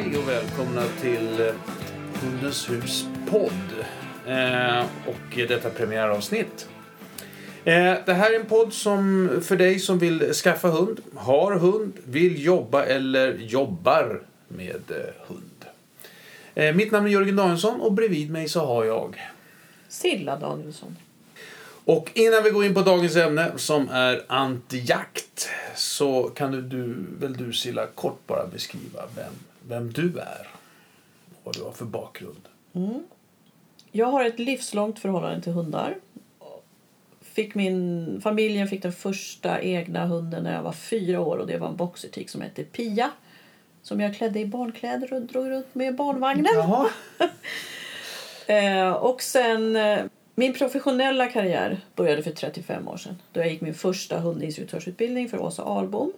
Hej och välkomna till eh, Hundens hus podd. Eh, och detta premiäravsnitt. Eh, det här är en podd som för dig som vill skaffa hund, har hund, vill jobba eller jobbar med eh, hund. Mitt namn är Jörgen Danielsson och bredvid mig så har jag Silla Danielsson. Och innan vi går in på dagens ämne som är antijakt så kan du, du, väl du Silla kort bara beskriva vem, vem du är och vad du har för bakgrund. Jag har ett livslångt förhållande till hundar. Fick min, familjen fick den första egna hunden när jag var fyra år och det var en boxertik som hette Pia. Som jag klädde i barnkläder och drog runt med barnvagnen. Eh, och sen, eh, min professionella karriär började för 35 år sedan. Då jag gick min första hundinstruktörsutbildning för Åsa Ahlbom.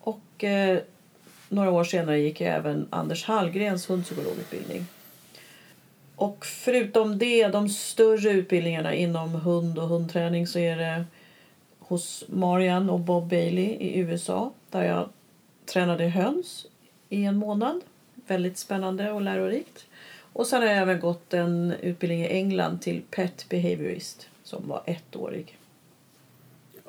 Och eh, några år senare gick jag även Anders Hallgrens hundpsykologutbildning. Och förutom det, de större utbildningarna inom hund och hundträning så är det hos Marian och Bob Bailey i USA där jag tränade höns i en månad. Väldigt spännande och lärorikt. Och sen har jag även gått en utbildning i England till Pet Behaviorist som var ettårig.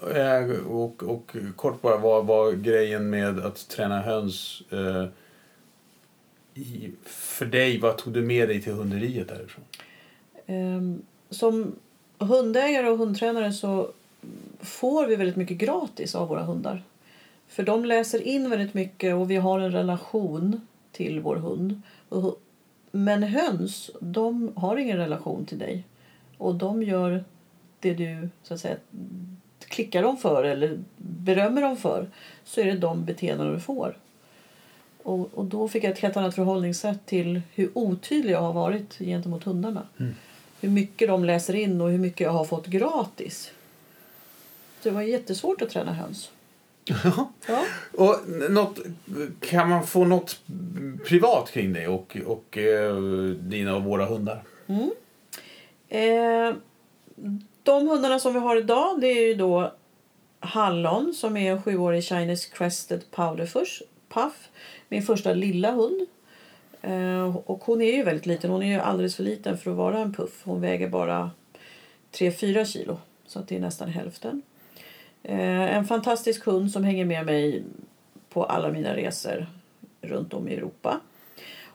Eh, Och, och kort bara, vad var grejen med att träna höns eh, i, för dig? Vad tog du med dig till hunderiet därifrån? Ehm, Som hundägare och hundtränare så får vi väldigt mycket gratis av våra hundar. För de läser in väldigt mycket och vi har en relation till vår hund. Men höns, de har ingen relation till dig. Och de gör det du så att säga klickar dem för eller berömmer dem för så är det de beteenden du får. Och, och då fick jag ett helt annat förhållningssätt till hur otydlig jag har varit gentemot hundarna. Hur mycket de läser in och hur mycket jag har fått gratis. Det var jättesvårt att träna höns. Ja. Och något, kan man få något privat kring dig och, och eh, dina och våra hundar? Eh, de hundarna som vi har idag det är ju då Hallon som är en sjuårig Chinese Crested Powderfush Puff. Min första lilla hund. Eh, och hon är ju väldigt liten. Hon är ju alldeles för liten för att vara en puff. Hon väger bara 3-4 kilo. Så att det är nästan hälften. Eh, en fantastisk hund som hänger med mig på alla mina resor runt om i Europa.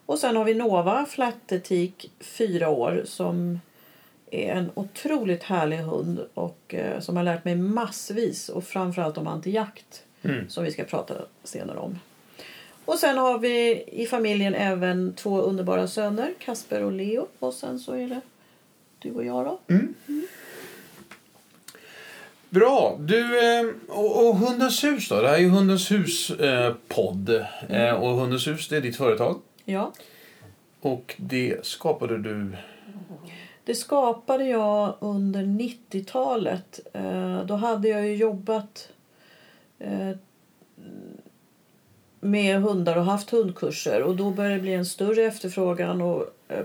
Och sen har vi Nova Flattetik, fyra år, som är en otroligt härlig hund och eh, som har lärt mig massvis och framförallt om antijakt som vi ska prata senare om. Och sen har vi i familjen även två underbara söner, Kasper och Leo. Och sen så är det du och jag då. Bra. Du, eh, och, och Hundens hus då? Det här är ju Hundens hus-podd. Eh, och Hundens hus, det är ditt företag. Ja. Och det skapade du... Det skapade jag under 90-talet. Eh, då hade jag ju jobbat eh, med hundar och haft hundkurser. Och då började det bli en större efterfrågan. Och eh,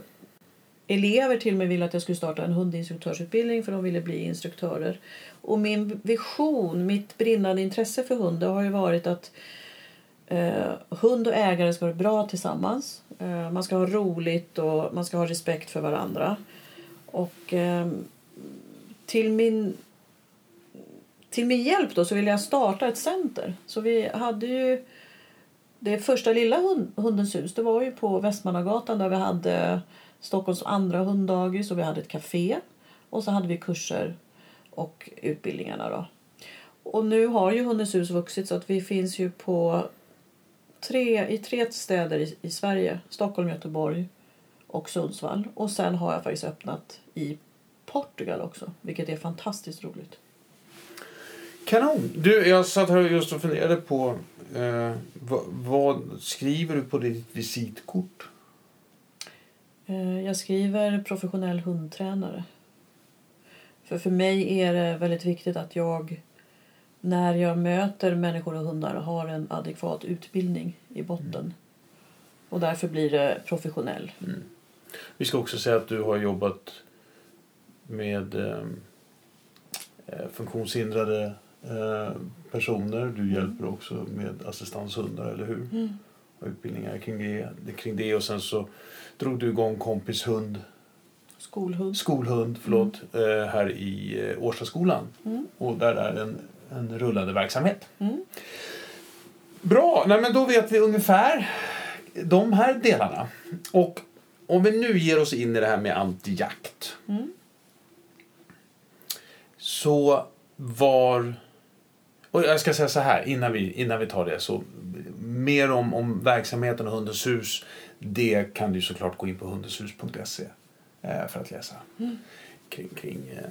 elever till mig ville att jag skulle starta en hundinstruktörsutbildning för de ville bli instruktörer. Och min vision, mitt brinnande intresse för hundar har ju varit att eh, hund och ägare ska vara bra tillsammans. Eh, man ska ha roligt och man ska ha respekt för varandra. Och eh, till min till min hjälp då så ville jag starta ett center. Så vi hade ju det första lilla hund, Hundens hus det var ju på Västmannagatan där vi hade Stockholms andra hunddagis och vi hade ett café. Och så hade vi kurser och utbildningarna då. Och nu har ju Hundens hus vuxit så att vi finns ju på tre, i tre städer i, i Sverige. Stockholm, Göteborg och Sundsvall. Och sen har jag faktiskt öppnat i Portugal också, vilket är fantastiskt roligt. Kanon! Du, jag satt här just och funderade på... Eh, vad, vad skriver du på ditt visitkort? Eh, Jag skriver professionell hundtränare. För för mig är det väldigt viktigt att jag när jag möter människor och hundar har en adekvat utbildning i botten. Och därför blir det professionell. Vi ska också säga att du har jobbat med eh, eh, funktionshindrade eh, personer. Du hjälper också med assistanshundar, eller hur? utbildningar kring det, kring det och sen så drog du igång kompis hund, Skolhund. skolhund förlåt, Mm. eh, här i eh, Årstaskolan. Och där är en, en rullande verksamhet. Mm. Bra, Nej, men då vet vi ungefär de här delarna. Och om vi nu ger oss in i det här med antijakt. Mm. Så var... Och jag ska säga så här innan vi, innan vi tar det. så Mer om, om verksamheten och Hundens hus. Det kan du såklart gå in på hundenshus.se eh, för att läsa kring, kring eh,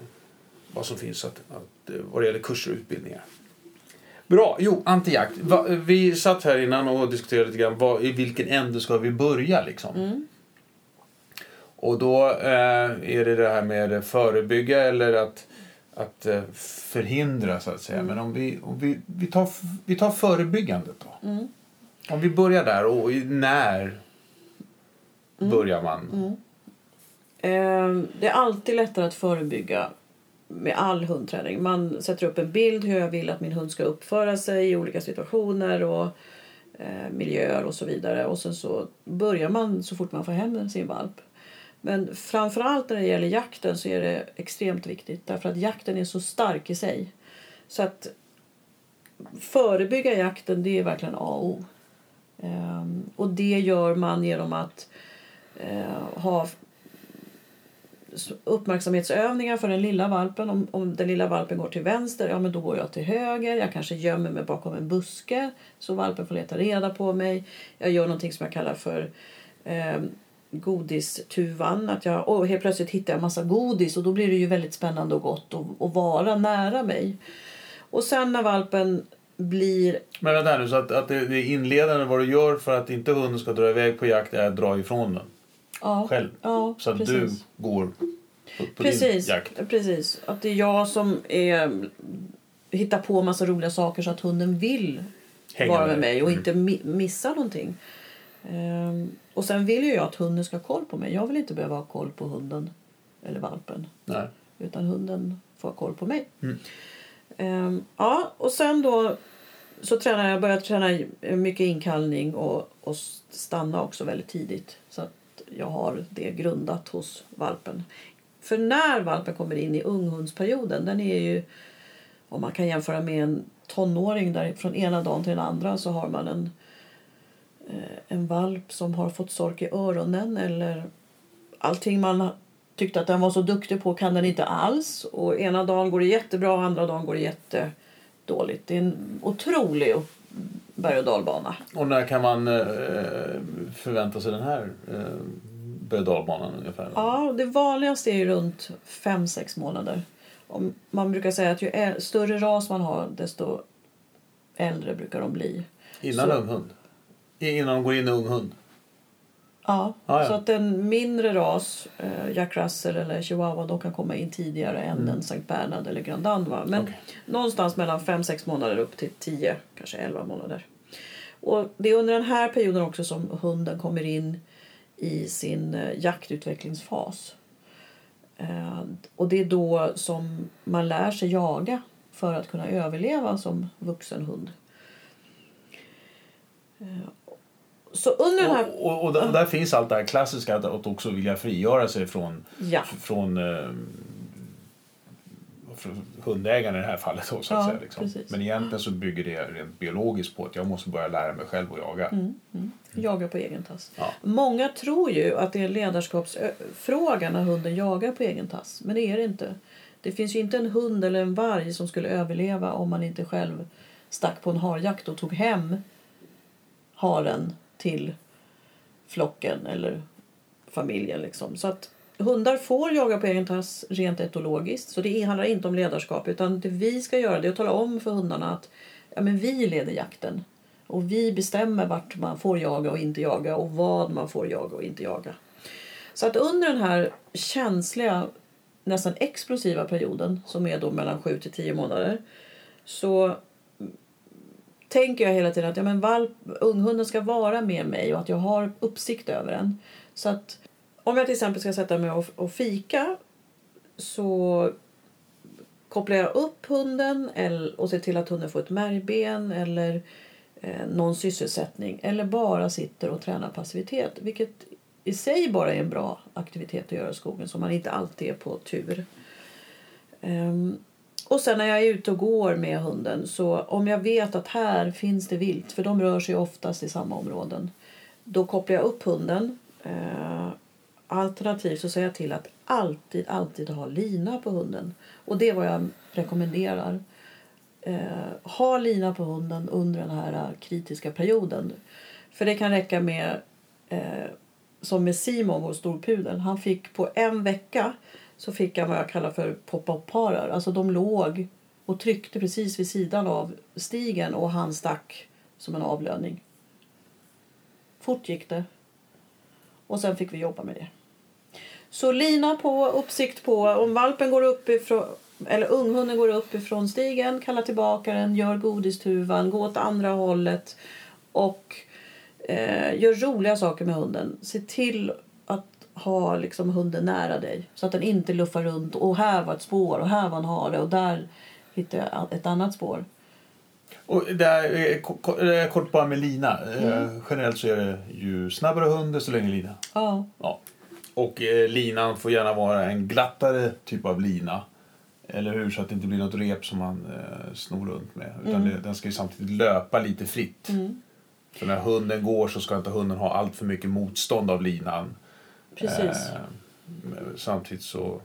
vad som finns att, att, eh, vad det gäller kurser och utbildningar. Bra. Jo, antijakt. Va, vi satt här innan och diskuterade lite grann vad, i vilken ände ska vi börja liksom. Mm. Och då eh, är det det här med förebygga eller att, att eh, förhindra så att säga. Men om vi, om vi, vi, tar, vi tar förebyggandet då. Mm. Om vi börjar där och när börjar man? Eh, Det är alltid lättare att förebygga med all hundträning. Man sätter upp en bild hur jag vill att min hund ska uppföra sig i olika situationer och eh, miljöer och så vidare. Och sen så börjar man så fort man får hem sin valp. Men framförallt när det gäller jakten så är det extremt viktigt därför att jakten är så stark i sig. Så att förebygga jakten det är verkligen A och O. Ehm, och det gör man genom att eh, ha uppmärksamhetsövningar för den lilla valpen. Om, om den lilla valpen går till vänster, ja men då går jag till höger. Jag kanske gömmer mig bakom en buske så valpen får leta reda på mig. Jag gör någonting som jag kallar för eh, godistuvan. Att jag, och helt plötsligt hittar jag massa godis och då blir det ju väldigt spännande och gott att, att vara nära mig. Och sen när valpen blir Men vänta nu, så att, att det, det är inledande vad du gör för att inte hunden ska dra iväg på jakt är att dra ifrån den ja, själv. ja, Så att precis. du går på, Precis, din jakt. precis. Att det är jag som är, hittar på massa roliga saker så att hunden vill Hänga vara med. med mig och Mm. inte mi- missa någonting. Ehm, och sen vill ju jag att hunden ska ha koll på mig. Jag vill inte behöva ha koll på hunden eller valpen. Nej. Utan hunden får ha koll på mig. Mm. Ehm, ja, och sen då så tränar jag, börjar träna mycket inkallning och, och stanna också väldigt tidigt. Så att jag har det grundat hos valpen. För när valpen kommer in i unghundsperioden, den är ju om man kan jämföra med en tonåring där från ena dagen till den andra så har man en, en valp som har fått sork i öronen eller allting man tyckte att den var så duktig på kan den inte alls. Och ena dagen går det jättebra och andra dagen går det jättedåligt. Det är en otrolig berg och dalbana. Och när kan man eh, förvänta sig den här eh, berg och dalbanan ungefär? Ja, det vanligaste är runt 5-6 månader. Om man brukar säga att ju större ras man har desto äldre brukar de bli. Innan så- hund? Innan de går in i ung hund? Ja, Ah, ja. så att en mindre ras, eh, Jack Russell eller Chihuahua, de kan komma in tidigare än en Sankt Bernhard eller Grand Dane. va? Men Okej. någonstans mellan 5-6 månader upp till 10, kanske 11 månader. Och det är under den här perioden också som hunden kommer in i sin eh, jaktutvecklingsfas. Eh, och det är då som man lär sig jaga för att kunna överleva som vuxen hund. Eh, Så under den här... Och, och, och där, där finns allt det här klassiska att, också vilja frigöra sig från, Ja. från, eh, hundägaren i det här fallet. Då, så att Ja, säga, liksom. Men egentligen så bygger det rent biologiskt på att jag måste börja lära mig själv att jaga. Mm, mm. Jaga på egen tass. Ja. Många tror ju att det är en ledarskapsfråga när hunden jagar på egen tass. Men det är det inte. Det finns ju inte en hund eller en varg som skulle överleva om man inte själv stack på en harjakt och tog hem haren till flocken eller familjen. Liksom. Så att hundar får jaga på egen tass rent etologiskt. Så det handlar inte om ledarskap. Utan det vi ska göra det är att tala om för hundarna att ja, men vi leder jakten. Och vi bestämmer vart man får jaga och inte jaga och vad man får jaga och inte jaga. Så att under den här känsliga, nästan explosiva perioden som är då mellan 7 till 10 månader så tänker jag hela tiden att ja, men valp, unghunden ska vara med mig och att jag har uppsikt över den. Så att om jag till exempel ska sätta mig och, och fika så kopplar jag upp hunden eller, och ser till att hunden får ett märgben eller eh, någon sysselsättning eller bara sitter och tränar passivitet. Vilket i sig bara är en bra aktivitet att göra i skogen som man inte alltid är på tur. Ehm, och sen när jag är ute och går med hunden så om jag vet att här finns det vilt, för de rör sig oftast i samma områden, då kopplar jag upp hunden. Eh, alternativt så säger jag till att alltid, alltid ha lina på hunden. Och det är vad jag rekommenderar. Eh, ha lina på hunden under den här eh, kritiska perioden. För det kan räcka med, eh, som med Simon, vår storpudel. Han fick på en vecka så fick han vad jag kallar för pop-up-parar. Alltså de låg och tryckte precis vid sidan av stigen och han stack som en avlöning. Fort gick det. Och sen fick vi jobba med det. Så lina på, uppsikt på. Om valpen går upp ifrån, eller unghunden går upp ifrån stigen, kalla tillbaka den, gör godistuvan, gå åt andra hållet och eh, gör roliga saker med hunden. Se till att ha liksom hunden nära dig så att den inte luffar runt och här var ett spår och här var en hare och där hittade jag ett annat spår. Och där, kort bara med lina. Mm. Generellt så är det ju snabbare hund desto längre lina. Ja. ja. Och eh, linan får gärna vara en glattare typ av lina. Eller hur? Så att det inte blir något rep som man eh, snor runt med. Utan mm. det, den ska ju samtidigt löpa lite fritt. Mm. Så när hunden går så ska inte hunden ha allt för mycket motstånd av linan. Precis. Eh, samtidigt så...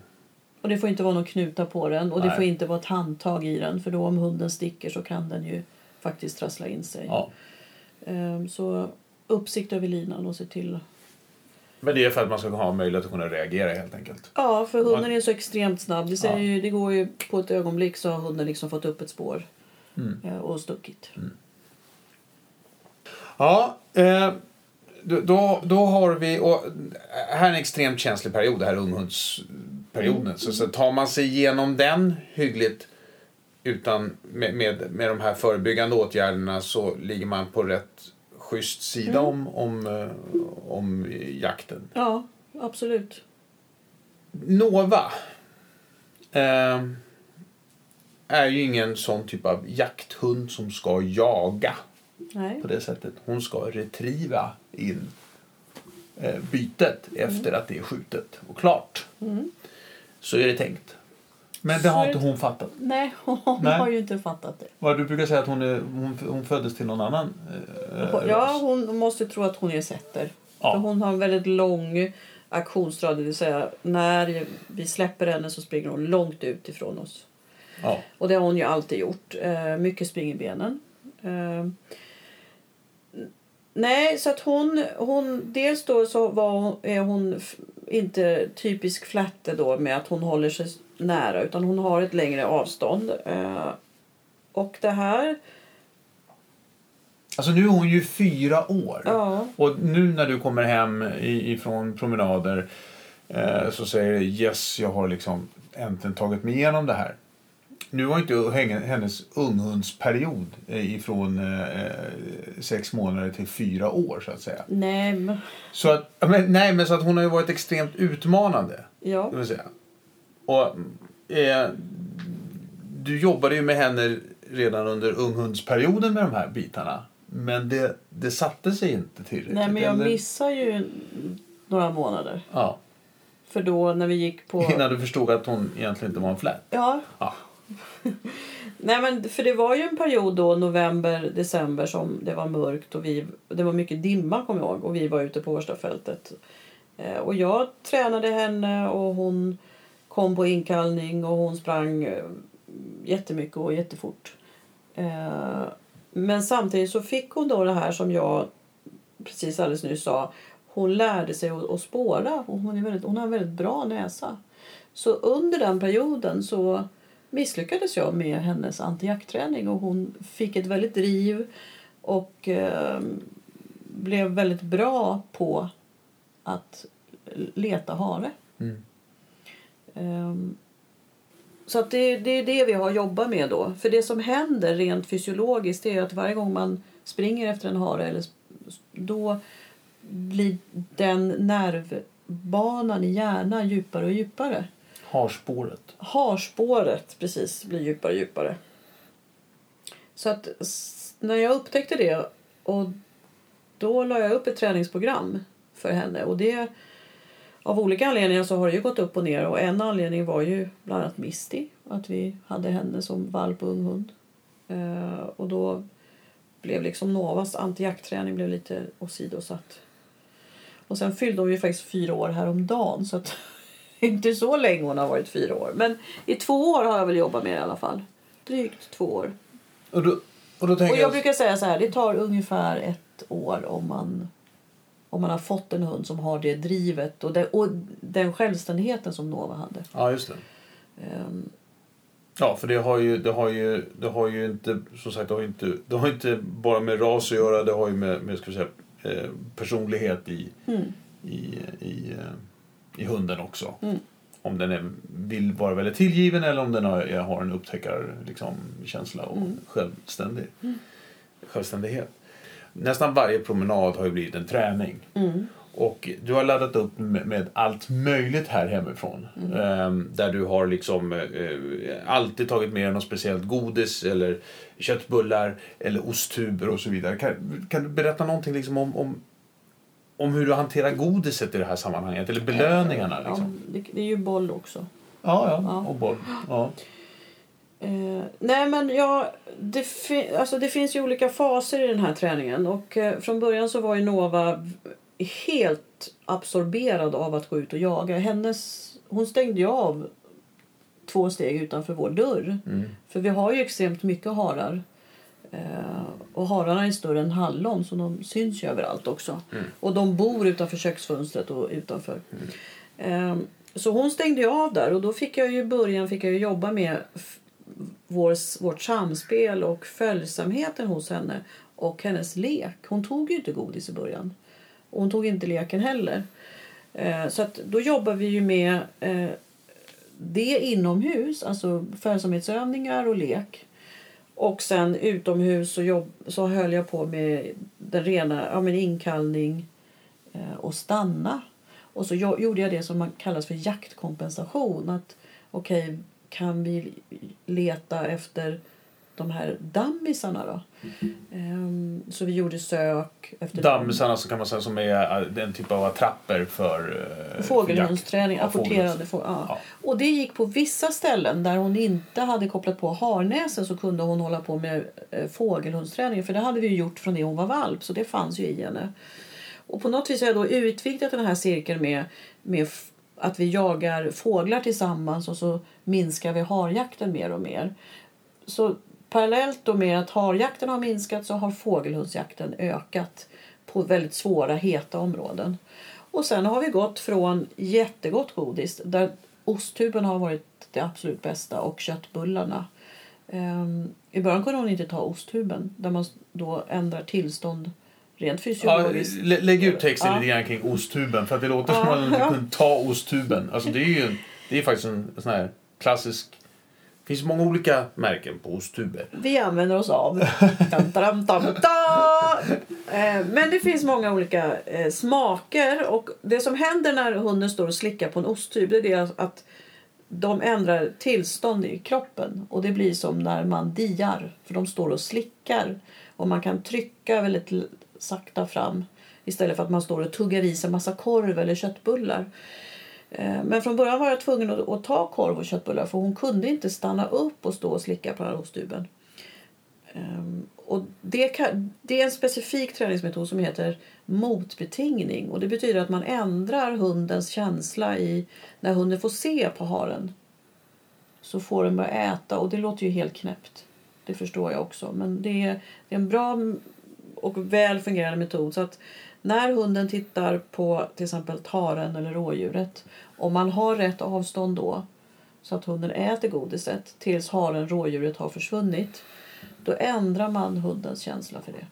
Och det får inte vara någon knuta på den och Nej. det får inte vara ett handtag i den för då om hunden sticker så kan den ju faktiskt trassla in sig. Ja. Eh, så uppsikt över linan och se till men det är för att man ska ha möjlighet att kunna reagera helt enkelt? Ja, för hunden är så extremt snabb. Det, säger ja. ju, det går ju på ett ögonblick så har hunden liksom fått upp ett spår mm. Eh, och stuckit. Mm. Ja, eh, då, då har vi... Och här är en extremt känslig period, det här unghundsperioden. Så, så tar man sig igenom den hyggligt utan med, med, med de här förebyggande åtgärderna så ligger man på rätt schysst sida mm. om, om, eh, om jakten. Ja, absolut. Nova eh, är ju ingen sån typ av jakthund som ska jaga Nej. på det sättet. Hon ska retriva in eh, bytet mm. efter att det är skjutet och klart. Mm. Så är det tänkt. Men det har inte hon fattat. Nej, hon Nej. har ju inte fattat det. Vad du brukar säga att hon, är, hon, hon föddes till någon annan eh, Ja, hon måste tro att hon är setter. Ja. För hon har en väldigt lång aktionsrad, det vill säga när vi släpper henne så springer hon långt ut ifrån oss. Ja. Och det har hon ju alltid gjort. Eh, mycket springerbenen. Eh, nej, så att hon, hon dels då så var, är hon inte typisk flatte då med att hon håller sig nära utan hon har ett längre avstånd. Eh, och det här... Alltså nu är hon ju fyra år. Ja. Och nu när du kommer hem ifrån promenader eh, så säger du yes, jag har liksom äntligen tagit mig igenom det här. Nu var inte hennes unghundsperiod eh, ifrån eh, sex månader till fyra år så att säga. Nej men... Så att, men, nej, men så att hon har ju varit extremt utmanande. Ja. Vill säga. Och eh, du jobbade ju med henne redan under unghundsperioden med de här bitarna. Men det, det satte sig inte tillräckligt. Nej, men jag eller? missade ju några månader. Ja. För då när vi gick på... Innan du förstod att hon egentligen inte var en flätt? Ja. ja. Nej men för det var ju en period då, november, december, som det var mörkt och vi, det var mycket dimma kommer jag ihåg och vi var ute på Årstafältet. Eh, och jag tränade henne och hon kom på inkallning och hon sprang eh, jättemycket och jättefort. Eh, men samtidigt så fick hon då det här som jag precis alldeles nyss sa. Hon lärde sig att, att spåra och hon, är väldigt, hon har en väldigt bra näsa. Så under den perioden så misslyckades jag med hennes antijaktträning och hon fick ett väldigt driv och eh, blev väldigt bra på att leta hare. Mm. Um, så att det, det är det vi har jobbat med då. För det som händer rent fysiologiskt är att varje gång man springer efter en hare eller, då blir den nervbanan i hjärnan djupare och djupare. Harspåret. Harspåret, precis, blir djupare och djupare. Så att när jag upptäckte det och då la jag upp ett träningsprogram för henne och det av olika anledningar så har det ju gått upp och ner och en anledning var ju bland annat Misty, att vi hade henne som valp och ung hund. Eh, och då blev liksom Novas antijaktträning blev lite åsidosatt. Och sen fyllde hon ju faktiskt fyra år häromdagen så att inte så länge hon har varit fyra år. Men i två år har jag väl jobbat med det i alla fall. Drygt två år. Och då, och då tänker Och jag brukar säga så här, det tar ungefär ett år om man, om man har fått en hund som har det drivet och den, och den självständigheten som Nova hade. Ja, just det. Ehm, Ja, för det har ju, det har ju, det har ju inte, som sagt, det har inte, det har inte bara med ras att göra, det har ju med, med ska säga, eh, personlighet i, mm, i, i, eh, i hunden också. Mm. Om den är, vill vara väldigt tillgiven eller om den har, har en upptäckar liksom, känsla och Mm. självständig, självständighet. Nästan varje promenad har ju blivit en träning. mm, Och du har laddat upp med, allt möjligt här hemifrån. Mm. Ehm, där du har liksom eh, alltid tagit med något speciellt godis eller köttbullar eller osttuber och så vidare. Kan, kan du berätta någonting liksom om, om, om hur du hanterar godiset i det här sammanhanget? Eller belöningarna? Liksom? ja, det, är ju boll också. Ja, ja. Ja. Och boll. Ja. Eh, nej men ja, det, fi- alltså det finns ju olika faser i den här träningen. Och eh, från början så var ju Nova helt absorberad av att gå ut och jaga. Hennes, hon stängde ju av två steg utanför vår dörr. Mm. För vi har ju extremt mycket harar. Eh, och hararna är större än hallon så de syns ju överallt också. Mm. Och de bor utanför köksfönstret och utanför. Eh, så hon stängde av där och då fick jag ju i början fick jag jobba med vår, vårt samspel och följsamheten hos henne och hennes lek. Hon tog ju inte godis i början. Och hon tog inte leken heller. Eh, så då jobbar vi ju med eh, det inomhus, alltså följsamhetsövningar och lek. Och sen utomhus så, jobb, så höll jag på med den rena ja, men inkallning eh, och stanna. Och så jag, gjorde jag det som man kallas för jaktkompensation. Att okej, kan vi leta efter de här dammisarna då? Ehm, så vi gjorde sök efter. Dammisarna så kan man säga som är eh, den typ av attrapper för eh, Fågelhundsträning, för jakt. Ja, ja. Och det gick på vissa ställen där hon inte hade kopplat på harnäsen så kunde hon hålla på med eh, fågelhundsträning. För det hade vi ju gjort från det hon var valp så det fanns ju i henne. Och på något vis har jag då utvidgat den här cirkeln med, med att vi jagar fåglar tillsammans och så minskar vi harjakten mer och mer. Så parallellt då med att harjakten har minskat så har fågelhundsjakten ökat på väldigt svåra, heta områden. Och sen har vi gått från jättegott godis där osttuben har varit det absolut bästa och köttbullarna. Ehm, I början kunde hon inte ta osttuben där man då ändrar tillstånd rent Ja, fysiologiskt. lä- lägg ut texten Ja. lite grann kring osttuben för att det låter Ja. som att man kunde ta osttuben. Alltså det är ju det är faktiskt en sån här klassisk... Det finns många olika märken på osttuber. vi använder oss av. Tam, tam, tam, eh, Men det finns många olika eh, smaker. Och det som händer när hunden står och slickar på en osttub är att de ändrar tillstånd i kroppen. Och det blir som när man diar. För de står och slickar. Och man kan trycka väldigt sakta fram. Istället för att man står och tuggar i sig massa korv eller köttbullar. Eh, men från början var jag tvungen att, ta korv och köttbullar för hon kunde inte stanna upp och stå och slicka på den här osttuben. Ehm, och det, kan, det är en specifik träningsmetod som heter motbetingning. Och det betyder att man ändrar hundens känsla i när hunden får se på haren. Så får den börja äta och det låter ju helt knäppt. Det förstår jag också. Men det är, det är en bra och väl fungerande metod. Så att när hunden tittar på till exempel haren eller rådjuret. Om man har rätt avstånd då så att hunden äter godiset tills haren, rådjuret har försvunnit. Då ändrar man hundens känsla för det.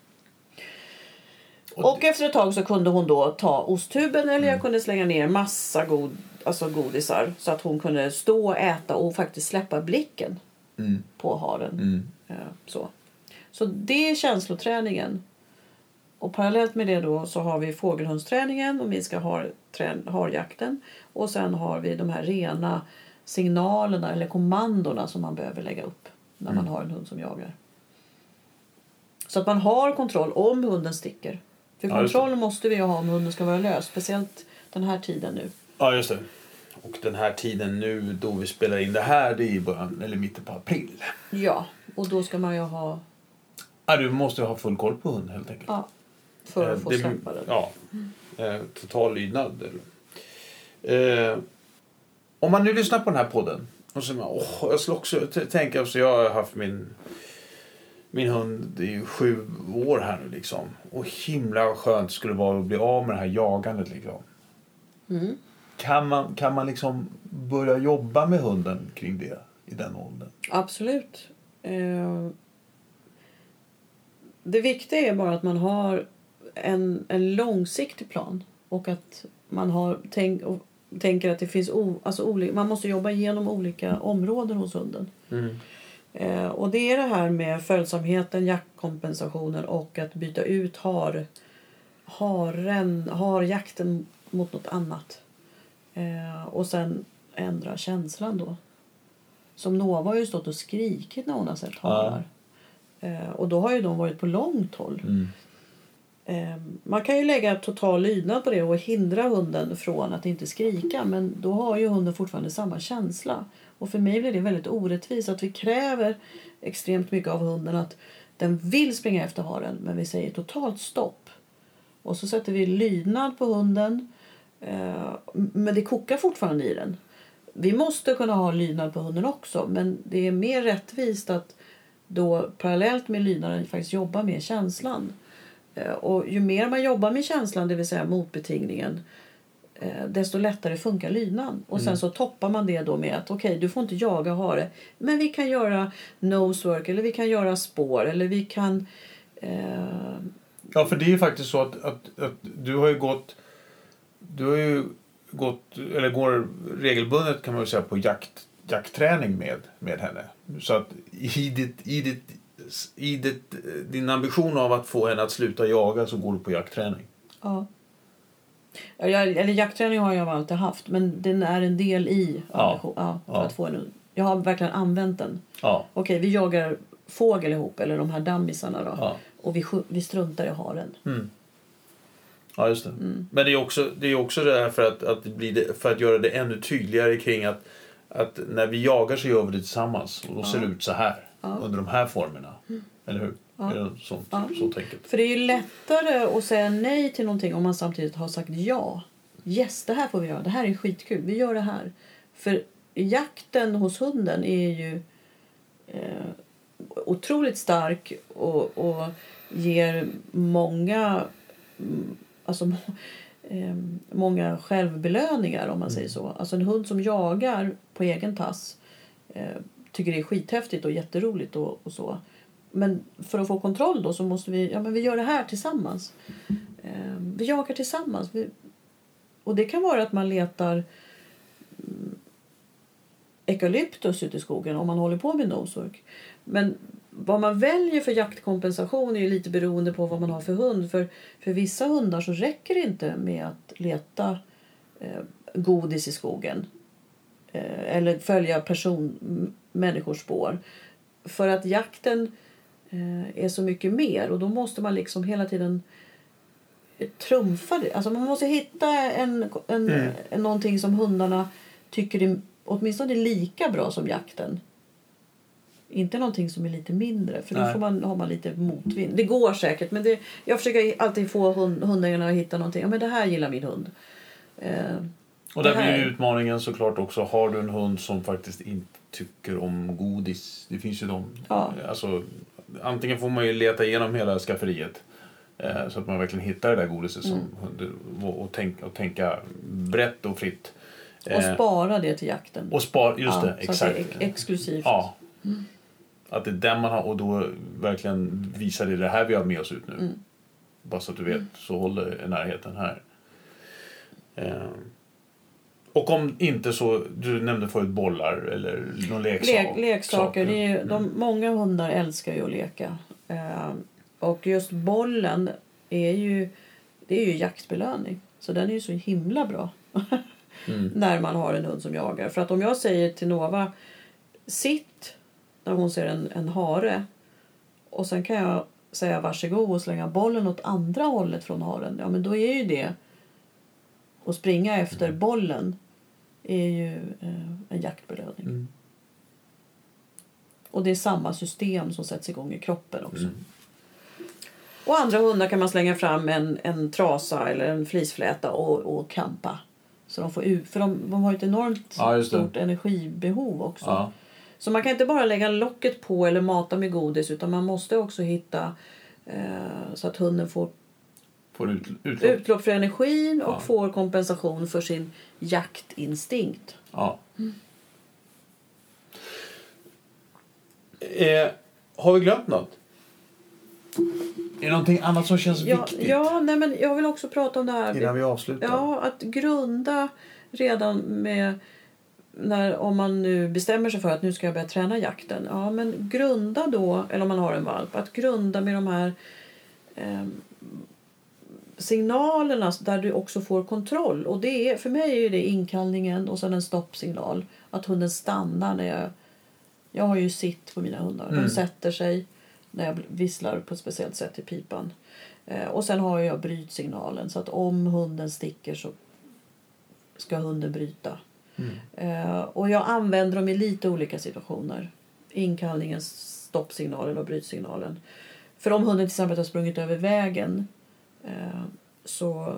Och Och efter ett tag så kunde hon då ta osttuben eller jag kunde slänga ner massa god, alltså godisar så att hon kunde stå och äta och faktiskt släppa blicken Mm. på haren. Mm. Eh, Så. så det är känsloträningen. Och parallellt med det då så har vi fågelhundsträningen och minska har, trän, harjakten. Och sen har vi de här rena signalerna eller kommandona som man behöver lägga upp när man har en hund som jagar. Så att man har kontroll om hunden sticker. För Ja, kontroll måste vi ha om hunden ska vara lös. Speciellt den här tiden nu. Ja, just det. Och den här tiden nu då vi spelar in det här, det är i början eller mitten på april. Ja, och då ska man ju ha... Ja, du måste ju ha full koll på hunden helt enkelt. Ja, för att Eh, få det- släppa den. Ja. Eh, total lydnad. Eh, om man nu lyssnar på den här podden och så åh, jag skulle också tänka, så jag har haft min min hund det är ju sju år här nu liksom. Och himla skönt skulle det vara att bli av med det här jagandet liksom. Mm. Kan man, kan man liksom börja jobba med hunden kring det i den åldern? Absolut. Eh, det viktiga är bara att man har en, en långsiktig plan och att man har tänk, och, tänker att det finns o, alltså oli, man måste jobba igenom olika områden hos hunden. Eh, och det är det här med följsamheten, jaktkompensationen och att byta ut har, haren, harjakten mot något annat. Eh, och sen ändra känslan då. Som Nova har ju stått och skrikit när hon har sett harar. Eh, och då har ju de varit på långt håll. Eh, Ehm, man kan ju lägga total lydnad på det och hindra hunden från att inte skrika. Men då har ju hunden fortfarande samma känsla. Och för mig blir det väldigt orättvist att vi kräver extremt mycket av hunden att den vill springa efter haren men vi säger totalt stopp. Och så sätter vi lydnad på hunden. Eh, men det kokar fortfarande i den. Vi måste kunna ha lydnad på hunden också men det är mer rättvist att då parallellt med lydnaden faktiskt jobba med känslan. Eh, Och ju mer man jobbar med känslan, det vill säga motbetingningen, eh, desto lättare funkar lydnaden. Och sen så toppar man det då med att okej, du får inte jaga hare, men vi kan göra nosework eller vi kan göra spår eller vi kan eh, Ja, för det är ju faktiskt så att, att, att du har ju gått... Du har ju gått, eller går regelbundet kan man säga på jakt, jaktträning med, med henne. Så att i, ditt, i, ditt, i ditt, din ambition av att få henne att sluta jaga så går du på jaktträning. Ja. Ja, Jag, eller jaktträning har jag alltid haft, men den är en del i Ja. ambition- ja, för Ja. att få en, Jag har verkligen använt den. Ja. Okej, vi jagar fågel ihop, eller de här dammisarna då. Ja. Och vi, vi struntar i haren. Mm. Ja, just det. Men det är också det, är också det här för att, att, det blir det, för att göra det ännu tydligare kring att, att när vi jagar så gör vi det tillsammans. Och då ser det ut så här. Under de här formerna. Eller hur? Är det sånt, så tänket? För det är ju lättare att säga nej till någonting om man samtidigt har sagt ja. Yes, det här får vi göra. Det här är skitkul. Vi gör det här. För jakten hos hunden är ju eh, otroligt stark och, och ger många mm, alltså, eh, många självbelöningar om man säger så. Alltså en hund som jagar på egen tass eh, tycker det är skithäftigt och jätteroligt och, och så. Men för att få kontroll då så måste vi, ja men vi gör det här tillsammans. Eh, vi jagar tillsammans. Vi, och det kan vara att man letar mm, eukalyptus ute i skogen om man håller på med nosework. Men vad man väljer för jaktkompensation är ju lite beroende på vad man har för hund. För, för vissa hundar så räcker det inte med att leta eh, godis i skogen. Eh, eller följa person, människors spår. För att jakten eh, är så mycket mer och då måste man liksom hela tiden trumfa det. Alltså man måste hitta en, en, Mm. en, någonting som hundarna tycker är åtminstone lika bra som jakten. Inte någonting som är lite mindre, för då får man, har man lite motvind. Det går säkert, men det, jag försöker alltid få hund, hundarna att hitta någonting. Ja, men det här gillar min hund. Eh, Och Det där blir ju utmaningen såklart också. Har du en hund som faktiskt inte tycker om godis. Det finns ju de. Ja. Alltså, antingen får man ju leta igenom hela skafferiet. Eh, så att man verkligen hittar det där godiset som Mm. och, och, tänk, och tänka brett och fritt. och Eh, spara det till jakten. och spar, just ja, det, exakt. det är ex- exklusivt. Ja. Att det är den man har och då verkligen visar det, det här vi har med oss ut nu. Mm. Bara så att du vet, så håller närheten här. Eh. Och om inte så, du nämnde förut bollar eller någon leksak. Lek, leksaker. Det är, ju- Mm. de, många hundar älskar ju att leka. Eh, och just bollen är ju, det är ju jaktbelöning. Så den är ju så himla bra. Mm. när man har en hund som jagar. För att om jag säger till Nova sitt när hon ser en, en hare och sen kan jag säga varsågod och slänga bollen åt andra hållet från haren, ja men då är ju det att springa efter bollen är ju eh, en jaktbelöning. Mm. Och det är samma system som sätts igång i kroppen också. Mm. Och andra hundar kan man slänga fram en, en trasa eller en flisfläta och, och kampa. Så de får ut, för de, de har ett enormt Ja, stort energibehov också. Ja. Så man kan inte bara lägga locket på eller mata med godis utan man måste också hitta eh, så att hunden får Får ut, utlopp. utlopp för energin och Ja. får kompensation för sin jaktinstinkt. Ja. Eh, har vi glömt något? Är det någonting annat som känns Ja, viktigt ja nej, men jag vill också prata om det här. innan vi avslutar? Ja, att grunda redan med när, om man nu bestämmer sig för att nu ska jag börja träna jakten. Ja, men grunda då, eller om man har en valp, att grunda med de här eh, signalerna där du också får kontroll. Och det är, för mig är det inkallningen och sen en stoppsignal. Att hunden stannar när jag... Jag har ju sitt på mina hundar. Mm. De sätter sig när jag visslar på ett speciellt sätt i pipan. Eh, och sen har jag brytsignalen så att om hunden sticker så ska hunden bryta. Mm. Eh, och jag använder dem i lite olika situationer. Inkallningen, stoppsignalen och brytsignalen. För om hunden till exempel har sprungit över vägen eh, så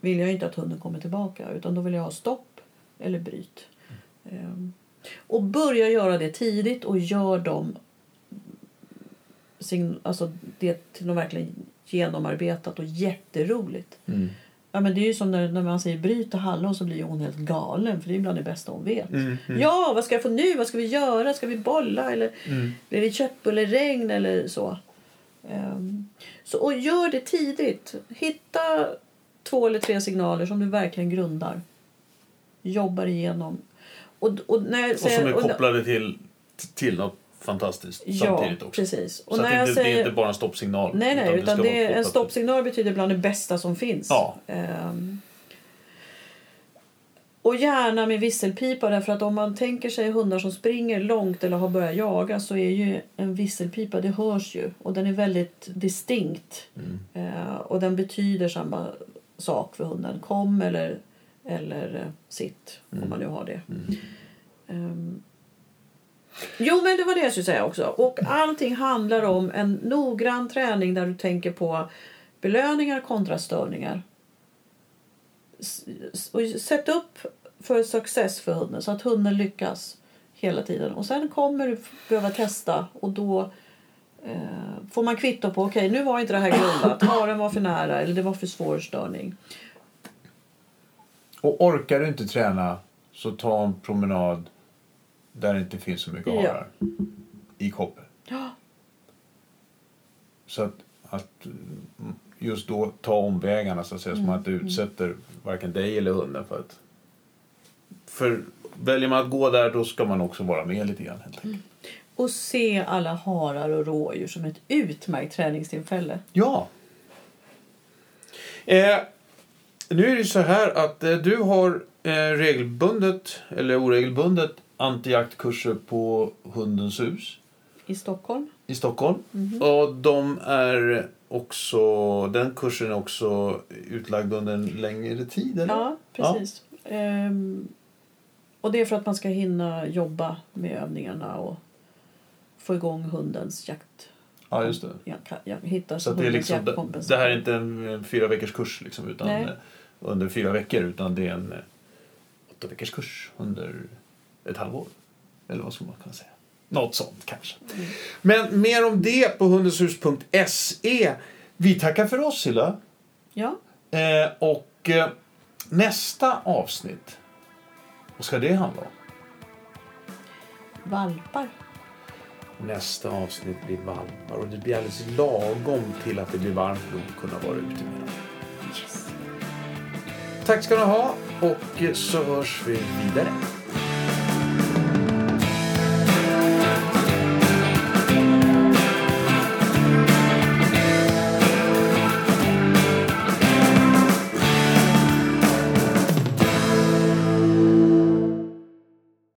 vill jag inte att hunden kommer tillbaka utan då vill jag ha stopp eller bryt. Eh, och börja göra det tidigt och gör dem alltså det till något verkligen genomarbetat och jätteroligt. Mm. Ja, men det är ju som när, när man säger bryt och hallon så blir hon helt galen för det är bland det bästa hon vet. Mm. Mm. Ja, vad ska jag få nu? Vad ska vi göra? Ska vi bolla? Eller Mm. blir det köttbulleregn eller så? Ehm, så? Och gör det tidigt. Hitta två eller tre signaler som du verkligen grundar. Jobbar igenom. Och, och, när jag Och som säger, är och- kopplade till, till något fantastiskt Ja, samtidigt också. precis. Och Så när det, jag inte, det är säger... inte bara en stoppsignal. Nej, nej, utan ska det en stoppsignal betyder bland det bästa som finns. Ja. Ehm, och gärna med visselpipa därför att om man tänker sig hundar som springer långt eller har börjat jaga så är ju en visselpipa, det hörs ju och den är väldigt distinkt. Mm. Eh, och den betyder samma sak för hunden. Kom eller, eller eh, sitt Mm. om man nu har det. Mm. Ehm. Jo, men det var det jag skulle säga också. Och allting handlar om en noggrann träning där du tänker på belöningar kontra störningar. Och sätt upp för success för hunden så att hunden lyckas hela tiden. Och sen kommer du behöva testa och då eh, får man kvitto på okej nu var inte det här grundat. Haren var för nära eller det var för svår störning. Och orkar du inte träna så ta en promenad där det inte finns så mycket Ja. harar. I koppel. Ja. Så att, att mm, just då ta omvägarna så att säga. Så man inte utsätter varken dig eller hunden för att... För väljer man att gå där då ska man också vara med lite grann. Helt enkelt. Och se alla harar och rådjur som ett utmärkt träningstillfälle. Ja. Eh, nu är det så här att eh, du har eh, regelbundet eller oregelbundet antijaktkurser på Hundens hus I Stockholm. i Stockholm. Och de är också, den kursen är också utlagd under en längre tid, eller? Ja, precis. Ehm, och det är för att man ska hinna jobba med övningarna och få igång hundens jakt. Ja, just det. Ja, ka- ja, hitta Så det, är liksom, det, här är inte en, en fyra veckors kurs liksom, utan, Nej. under fyra veckor utan det är en eh, åtta veckors kurs under ett halvår. Eller vad ska man kunna säga? Något sånt kanske. Mm. Men mer om det på hundenshus.se. Vi tackar för oss Silla. Ja, Eh, och eh, nästa avsnitt, vad ska det handla om? valpar. Nästa avsnitt blir valpar och det blir alldeles lagom till att det blir varmt nog att kunna vara ute med dem. Yes. Tack ska ni ha och så hörs vi vidare.